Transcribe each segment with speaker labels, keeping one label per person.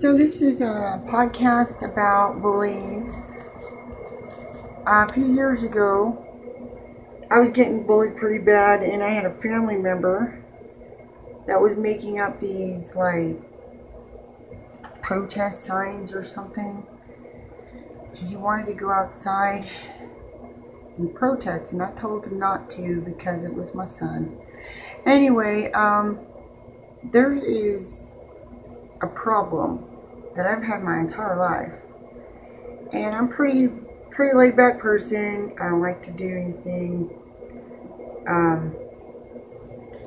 Speaker 1: So, this is a podcast about bullies. a few years ago, I was getting bullied pretty bad, and I had a family member that was making up these like protest signs or something. He wanted to go outside and protest, and I told him not to because it was my son. Anyway, um, there is a problem that I've had my entire life. And I'm pretty pretty laid back person. I don't like to do anything um,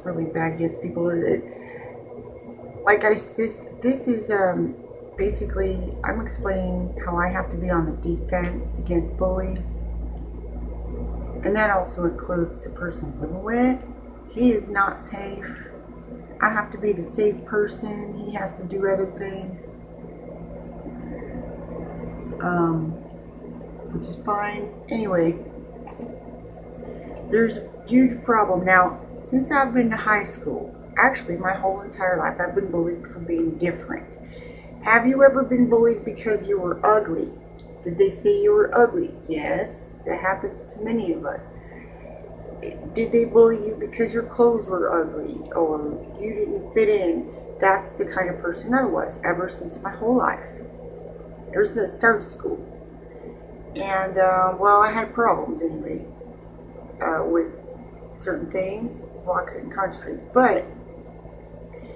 Speaker 1: really bad against people. It, like I this this is um, basically I'm explaining how I have to be on the defense against bullies. And that also includes the person I'm living with. He is not safe. I have to be the safe person. He has to do other things. Um, which is fine. Anyway, there's a huge problem. Now, since I've been to high school, actually my whole entire life, I've been bullied for being different. Have you ever been bullied because you were ugly? Did they say you were ugly? Yes, that happens to many of us did they bully you because your clothes were ugly or you didn't fit in? That's the kind of person I was ever since my whole life. Ever since started school. And, uh, well, I had problems anyway uh, with certain things. Well, I couldn't concentrate. But,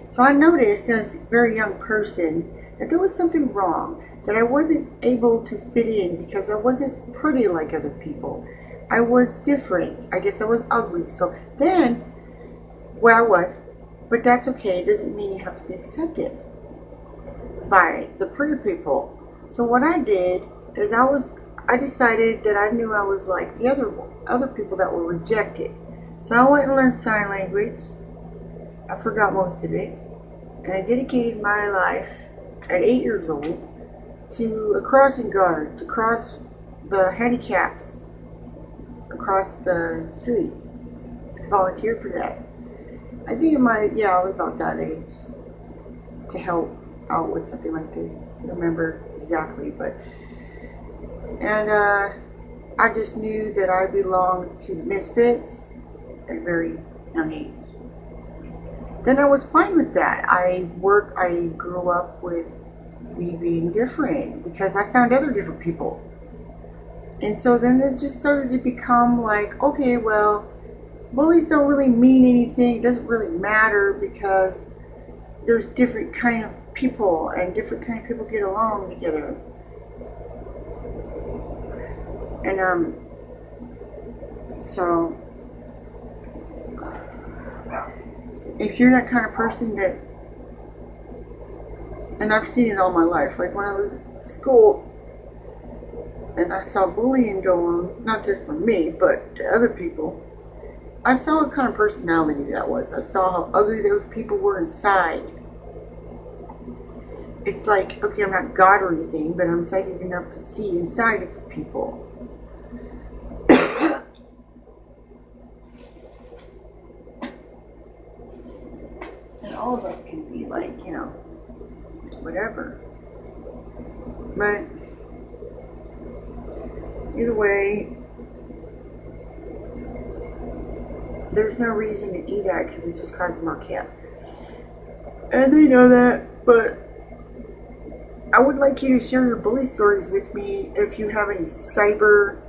Speaker 1: so I noticed as a very young person that there was something wrong. That I wasn't able to fit in because I wasn't pretty like other people. I was different. I guess I was ugly. So then, where I was, but that's okay. It doesn't mean you have to be accepted by the pretty people. So what I did is I was, I decided that I knew I was like the other other people that were rejected. So I went and learned sign language. I forgot most of it, and I dedicated my life at eight years old to a crossing guard to cross the handicaps across the street. Volunteered for that. I think it might, yeah, I was about that age to help out with something like this. I remember exactly, but and uh, I just knew that I belonged to the misfits at a very young age. Then I was fine with that. I work. I grew up with me being different because I found other different people and so then it just started to become like, okay, well, bullies don't really mean anything. It doesn't really matter because there's different kind of people and different kind of people get along together. And um, so if you're that kind of person that, and I've seen it all my life, like when I was school, and I saw bullying go on, not just from me, but to other people, I saw what kind of personality that was. I saw how ugly those people were inside. It's like, okay, I'm not God or anything, but I'm psychic enough to see inside of people. and all of us can be like, you know, whatever. But Either way, there's no reason to do that because it just causes more chaos. And they know that, but I would like you to share your bully stories with me if you have any cyber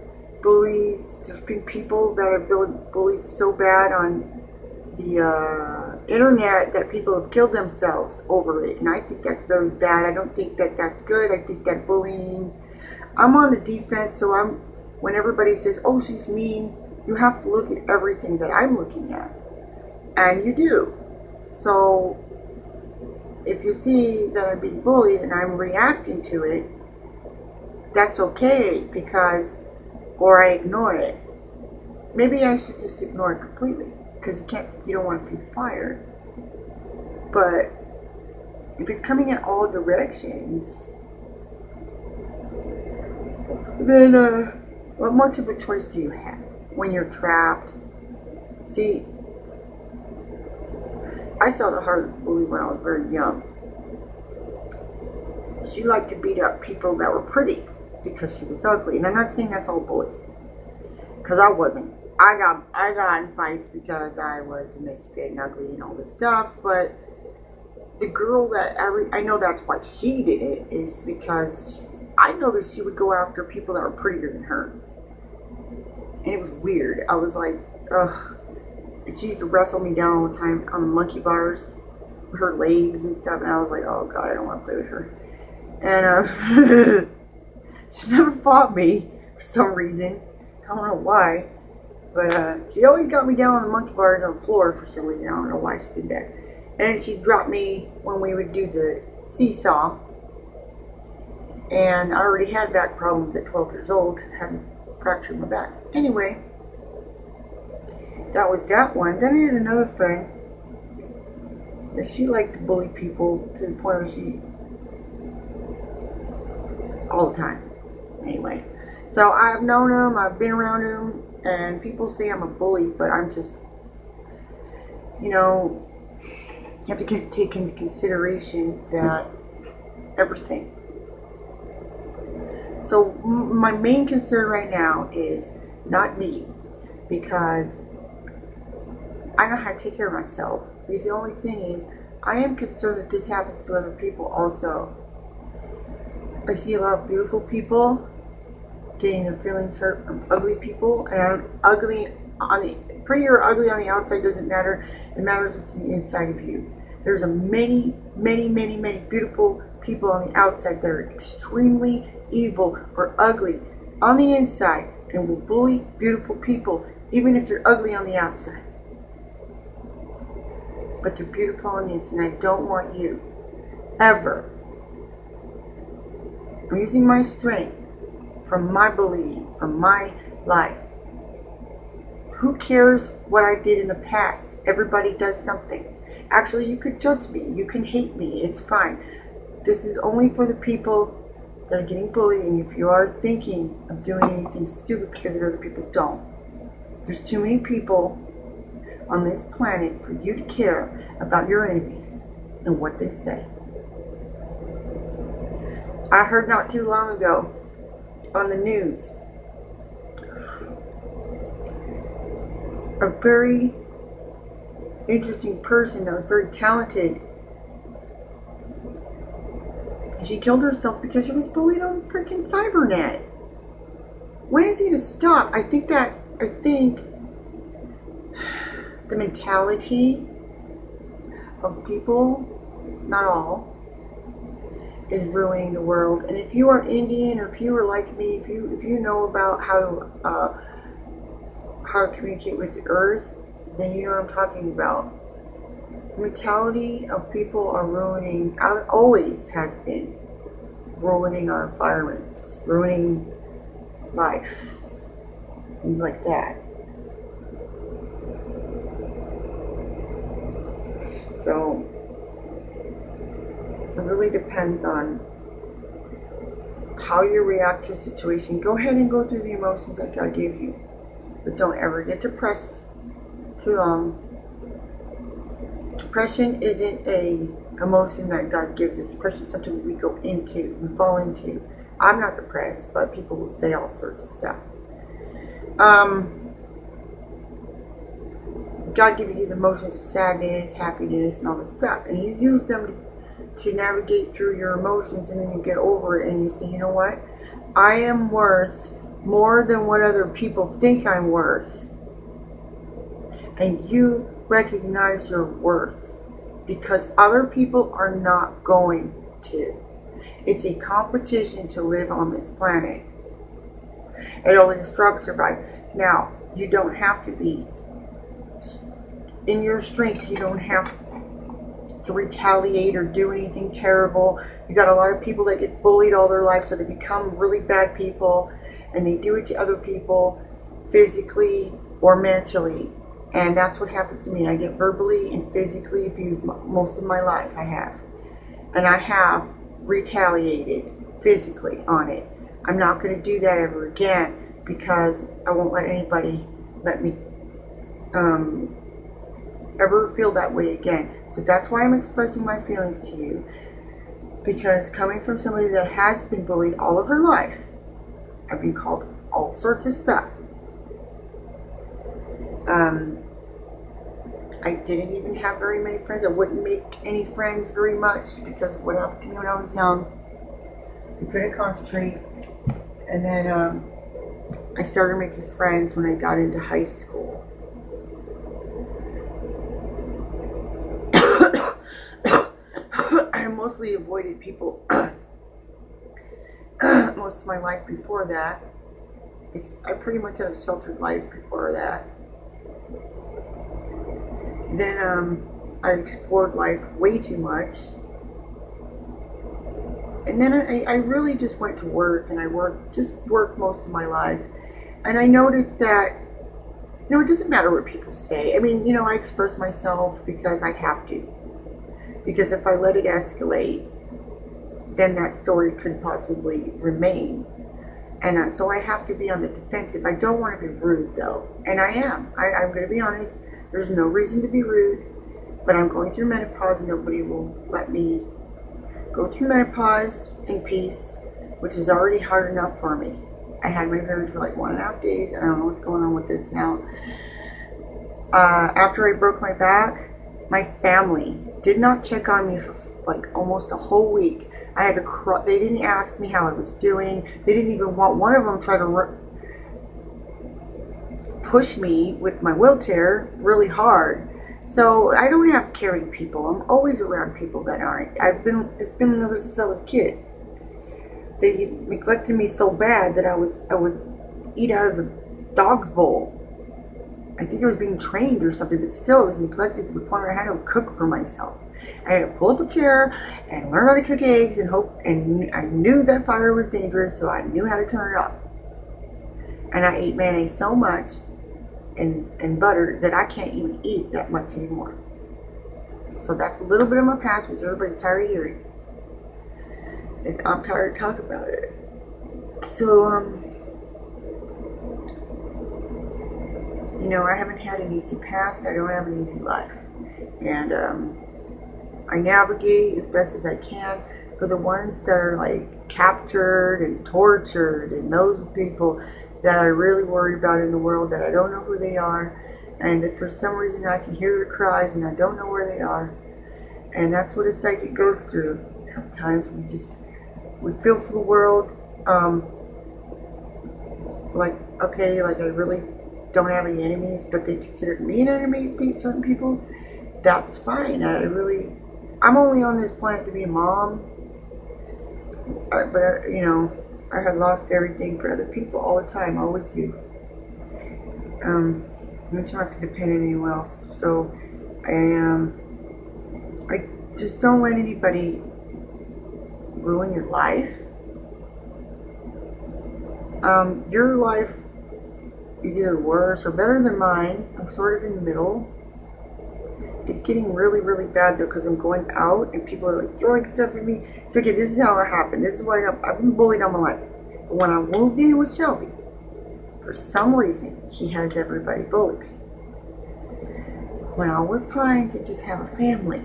Speaker 1: bullies. There's been people that have been bullied so bad on the uh, internet that people have killed themselves over it. And I think that's very bad. I don't think that that's good. I think that bullying I'm on the defense, so I'm when everybody says, "Oh, she's mean," you have to look at everything that I'm looking at, and you do. So if you see that I'm being bullied and I'm reacting to it, that's okay because, or I ignore it. Maybe I should just ignore it completely because you can't, you don't want to be fired. But if it's coming in all directions, then uh, what much of a choice do you have when you're trapped? See, I saw the hard bully when I was very young. she liked to beat up people that were pretty because she was ugly. And I'm not saying that's all bullies, because I wasn't. I got I got in fights because I was misfit and ugly and all this stuff. But the girl that every I know that's why she did it is because I noticed she would go after people that were prettier than her, and it was weird. I was like, ugh. And she used to wrestle me down all the time on the monkey bars, her legs and stuff. And I was like, oh god, I don't want to play with her. And uh, she never fought me for some reason. I don't know why. But uh, she always got me down on the monkey bars on the floor for some reason. I don't know why she did that. And she dropped me when we would do the seesaw. And I already had back problems at 12 years old. Had fractured my back. Anyway, that was that one. Then I had another friend that she liked to bully people to the point where she all the time. Anyway, so I've known him, I've been around him, and people say I'm a bully, but I'm just, you know, you have to take into consideration that everything. So my main concern right now is not me, because I know how to take care of myself. Because the only thing is, I am concerned that this happens to other people also. I see a lot of beautiful people getting their feelings hurt from ugly people, and ugly on the pretty or ugly on the outside doesn't matter. It matters what's in the inside of you. There's a many, many, many, many beautiful people on the outside that are extremely evil or ugly on the inside and will bully beautiful people even if they're ugly on the outside. But they're beautiful the inside. And I don't want you ever. I'm using my strength from my belief, from my life. Who cares what I did in the past? Everybody does something. Actually, you could judge me. You can hate me. It's fine. This is only for the people that are getting bullied. And if you are thinking of doing anything stupid because other people don't, there's too many people on this planet for you to care about your enemies and what they say. I heard not too long ago on the news. A very interesting person that was very talented. She killed herself because she was bullied on freaking Cybernet. When is he gonna stop? I think that, I think the mentality of people, not all, is ruining the world. And if you are Indian or if you are like me, if you if you know about how uh, how to communicate with the earth, then you know what I'm talking about. The mentality of people are ruining. Always has been ruining our environments, ruining life, things like that. So it really depends on how you react to a situation. Go ahead and go through the emotions that God gave you. But don't ever get depressed too long. Depression isn't a emotion that God gives us. Depression is something we go into, we fall into. I'm not depressed, but people will say all sorts of stuff. Um, God gives you the emotions of sadness, happiness, and all this stuff, and you use them to navigate through your emotions and then you get over it and you say, you know what? I am worth more than what other people think I'm worth. And you recognize your worth because other people are not going to. It's a competition to live on this planet. It only instructs survive. Now, you don't have to be in your strength, you don't have to retaliate or do anything terrible. You got a lot of people that get bullied all their life, so they become really bad people, and they do it to other people physically or mentally. And that's what happens to me. I get verbally and physically abused most of my life. I have. And I have retaliated physically on it. I'm not going to do that ever again because I won't let anybody let me um, ever feel that way again. So that's why I'm expressing my feelings to you. Because coming from somebody that has been bullied all of her life, I've been called all sorts of stuff. Um, I didn't even have very many friends. I wouldn't make any friends very much because of what happened to me when I was young. I couldn't concentrate. And then um, I started making friends when I got into high school. I mostly avoided people most of my life before that. It's, I pretty much had a sheltered life before that. Then um, I explored life way too much. And then I, I really just went to work and I worked, just worked most of my life. And I noticed that, you know, it doesn't matter what people say. I mean, you know, I express myself because I have to. Because if I let it escalate, then that story could possibly remain. And so I have to be on the defensive. I don't want to be rude, though. And I am. I, I'm going to be honest. There's no reason to be rude, but I'm going through menopause and nobody will let me go through menopause in peace, which is already hard enough for me. I had my period for like one and a half days, and I don't know what's going on with this now. Uh, after I broke my back, my family did not check on me for like almost a whole week. I had to cry. They didn't ask me how I was doing. They didn't even want one of them try to push me with my wheelchair really hard. So I don't have caring people. I'm always around people that aren't. I've been it's been ever since I was a kid. They neglected me so bad that I was I would eat out of the dog's bowl. I think I was being trained or something, but still I was neglected to the point where I had to cook for myself. I had to pull up a chair and learn how to cook eggs and hope and I knew that fire was dangerous, so I knew how to turn it off. And I ate mayonnaise so much and, and butter that I can't even eat that much anymore. So that's a little bit of my past, which everybody's tired of hearing. And I'm tired to talk about it. So, um, you know, I haven't had an easy past. I don't have an easy life. And, um, I navigate as best as I can for the ones that are like captured and tortured and those people that I really worry about in the world that I don't know who they are, and for some reason I can hear their cries and I don't know where they are. And that's what a psychic goes through. Sometimes we just we feel for the world, um, like okay, like I really don't have any enemies, but they consider me an enemy. Certain people, that's fine. I really, I'm only on this planet to be a mom, uh, but uh, you know, I have lost everything for other people all the time. I always do. Um, I'm trying not to depend on anyone else. So I um, I just don't let anybody ruin your life. Um, your life either worse or better than mine. I'm sort of in the middle. It's getting really, really bad though because I'm going out and people are like throwing stuff at me. So okay, this is how it happened. This is why I've, been bullied all my life. But when I moved in with Shelby, for some reason, he has everybody bullied me. When I was trying to just have a family.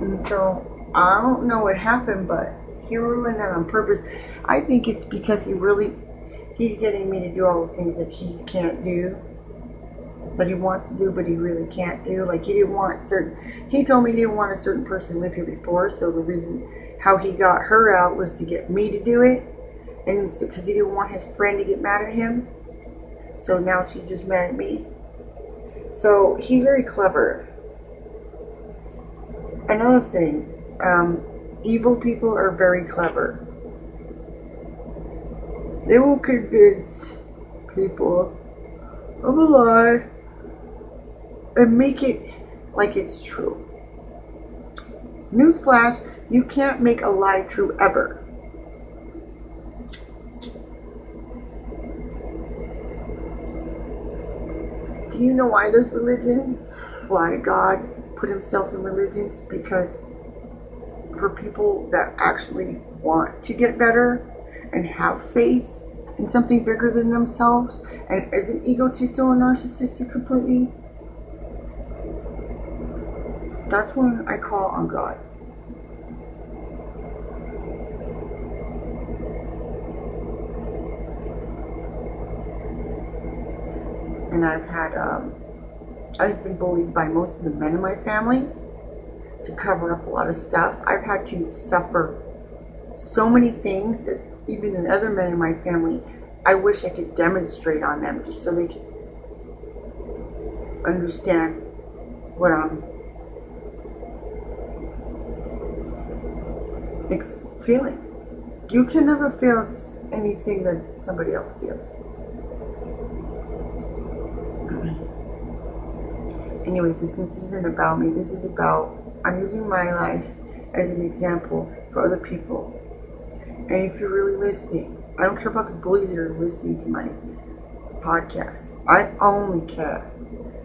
Speaker 1: And so I don't know what happened, but he ruined that on purpose. I think it's because he really, he's getting me to do all the things that he can't do but he wants to do, but he really can't do. Like he didn't want certain. He told me he didn't want a certain person to live here before, so the reason how he got her out was to get me to do it, and because he didn't want his friend to get mad at him. So now she's just mad at me. So he's very clever. Another thing, um, evil people are very clever. They will convince people of a lie and make it like it's true. Newsflash, you can't make a lie true ever. Do you know why there's religion? Why God put himself in religions? Because for people that actually want to get better and have faith in something bigger than themselves and is an egotistical and narcissistic completely, that's when I call on God. And I've had, um, I've been bullied by most of the men in my family to cover up a lot of stuff. I've had to suffer so many things that even the other men in my family, I wish I could demonstrate on them just so they could understand what I'm feeling. You can never feel anything that somebody else feels. Mm-hmm. Anyways, this, this isn't about me. This is about, I'm using my life as an example for other people. And if you're really listening, I don't care about the bullies that are listening to my podcast. I only care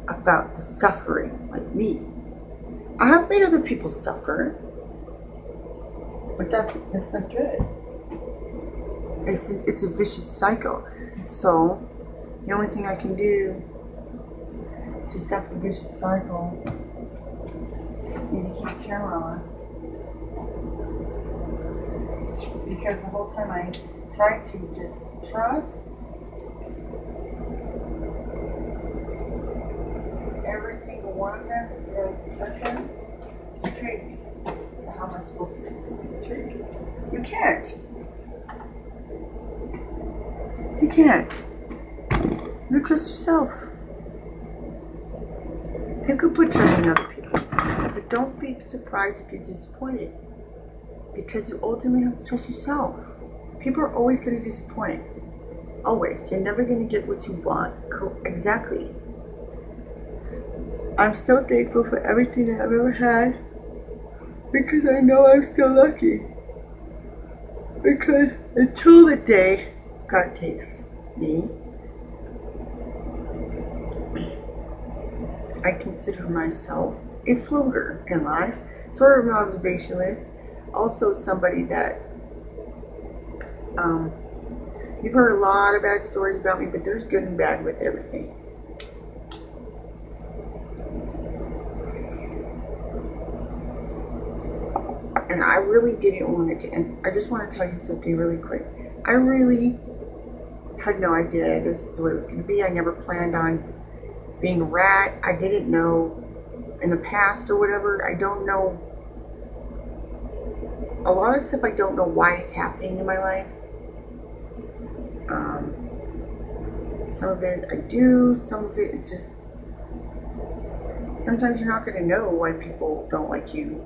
Speaker 1: about the suffering, like me. I have made other people suffer, but that's that's not good. It's a, it's a vicious cycle. So the only thing I can do to stop the vicious cycle is to keep the camera on. Because the whole time I try to just trust every single one of them touching, betrayed me. So how am I supposed to do something you? You can't. You can't. You trust yourself. You can put trust in other people, but don't be surprised if you're disappointed, because you ultimately have to trust yourself. People are always going to disappoint. Always. You're never going to get what you want. Exactly. I'm still thankful for everything that I've ever had because I know I'm still lucky. Because until the day God takes me, I consider myself a floater in life, sort of an observationalist, also somebody that um, you've heard a lot of bad stories about me, but there's good and bad with everything. and I really didn't want it to end. I just want to tell you something really quick. I really had no idea this is the way it was going to be. I never planned on being a rat. I didn't know in the past or whatever. I don't know. A lot of stuff I don't know why it's happening in my life. Um, some of it I do, some of it it's just. Sometimes you're not going to know why people don't like you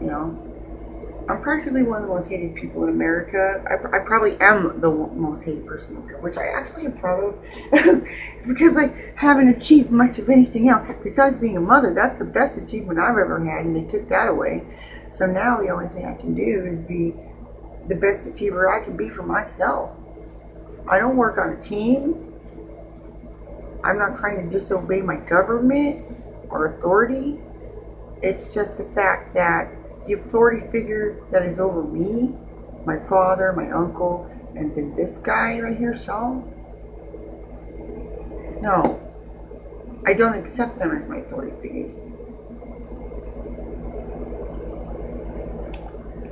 Speaker 1: you know, I'm practically one of the most hated people in America. I, I probably am the most hated person here, which I actually am proud of because I haven't achieved much of anything else besides being a mother. That's the best achievement I've ever had, and they took that away. So now the only thing I can do is be the best achiever I can be for myself. I don't work on a team. I'm not trying to disobey my government or authority. It's just the fact that the authority figure that is over me, my father, my uncle, and then this guy right here, Saul. No, I don't accept them as my authority figures.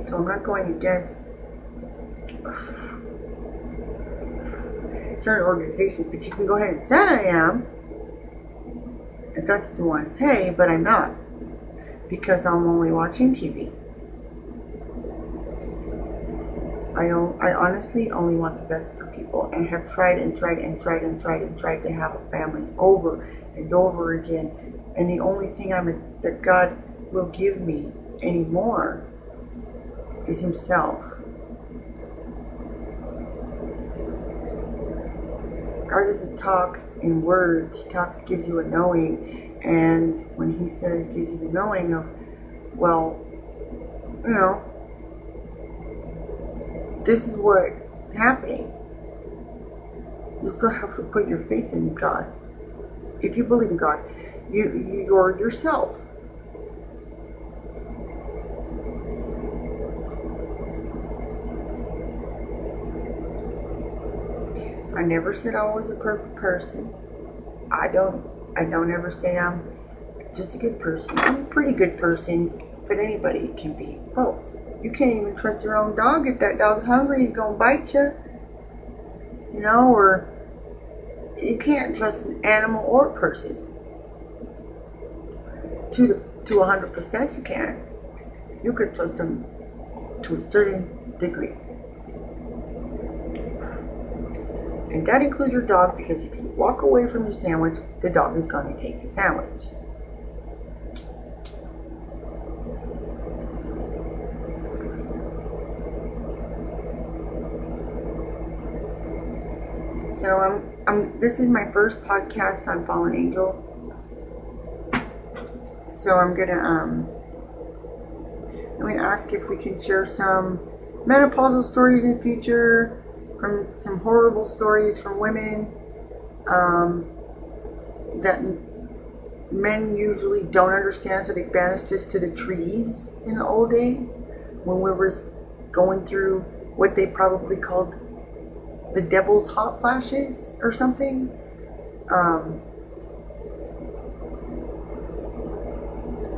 Speaker 1: So I'm not going against certain organizations, but you can go ahead and say I am, if that's what you want to say, but I'm not because I'm only watching TV. I don't, I honestly only want the best for people and have tried and tried and tried and tried and tried to have a family over and over again. And the only thing I'm that God will give me anymore is Himself. God doesn't talk in words, He talks, gives you a knowing and when he says, gives you the knowing of, well, you know, this is what's happening. You still have to put your faith in God. If you believe in God, you you're yourself. I never said I was a perfect person. I don't I don't ever say I'm just a good person. I'm a pretty good person, but anybody can be both. You can't even trust your own dog. If that dog's hungry, he's gonna bite you. You know, or you can't trust an animal or a person. To to 100% you can. You can trust them to a certain degree. And that includes your dog because if you walk away from your sandwich, the dog is going to take the sandwich. So I'm, I'm this is my first podcast on Fallen Angel. So I'm gonna um I'm gonna ask if we can share some menopausal stories in future from some horrible stories from women um, that men usually don't understand, so they banished us to the trees in the old days when we were going through what they probably called the devil's hot flashes or something. Um,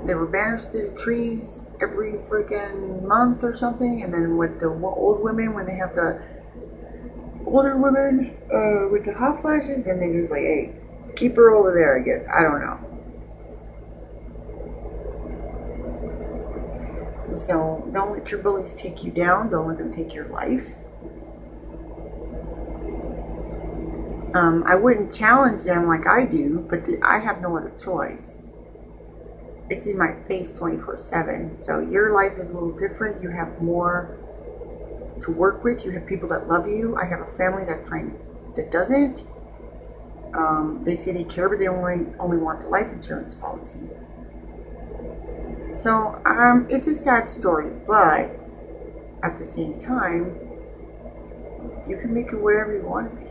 Speaker 1: they were banished to the trees every freaking month or something, and then with the old women when they have the older women uh, with the hot flashes, then they just like, hey, keep her over there, I guess. I don't know. So don't let your bullies take you down. Don't let them take your life. Um, I wouldn't challenge them like I do, but I have no other choice. It's in my face 24 7. So your life is a little different. You have more to work with. You have people that love you. I have a family that trying that doesn't. Um, they say they care, but they only only want the life insurance policy. So um, it's a sad story, but at the same time, you can make it whatever you want to be.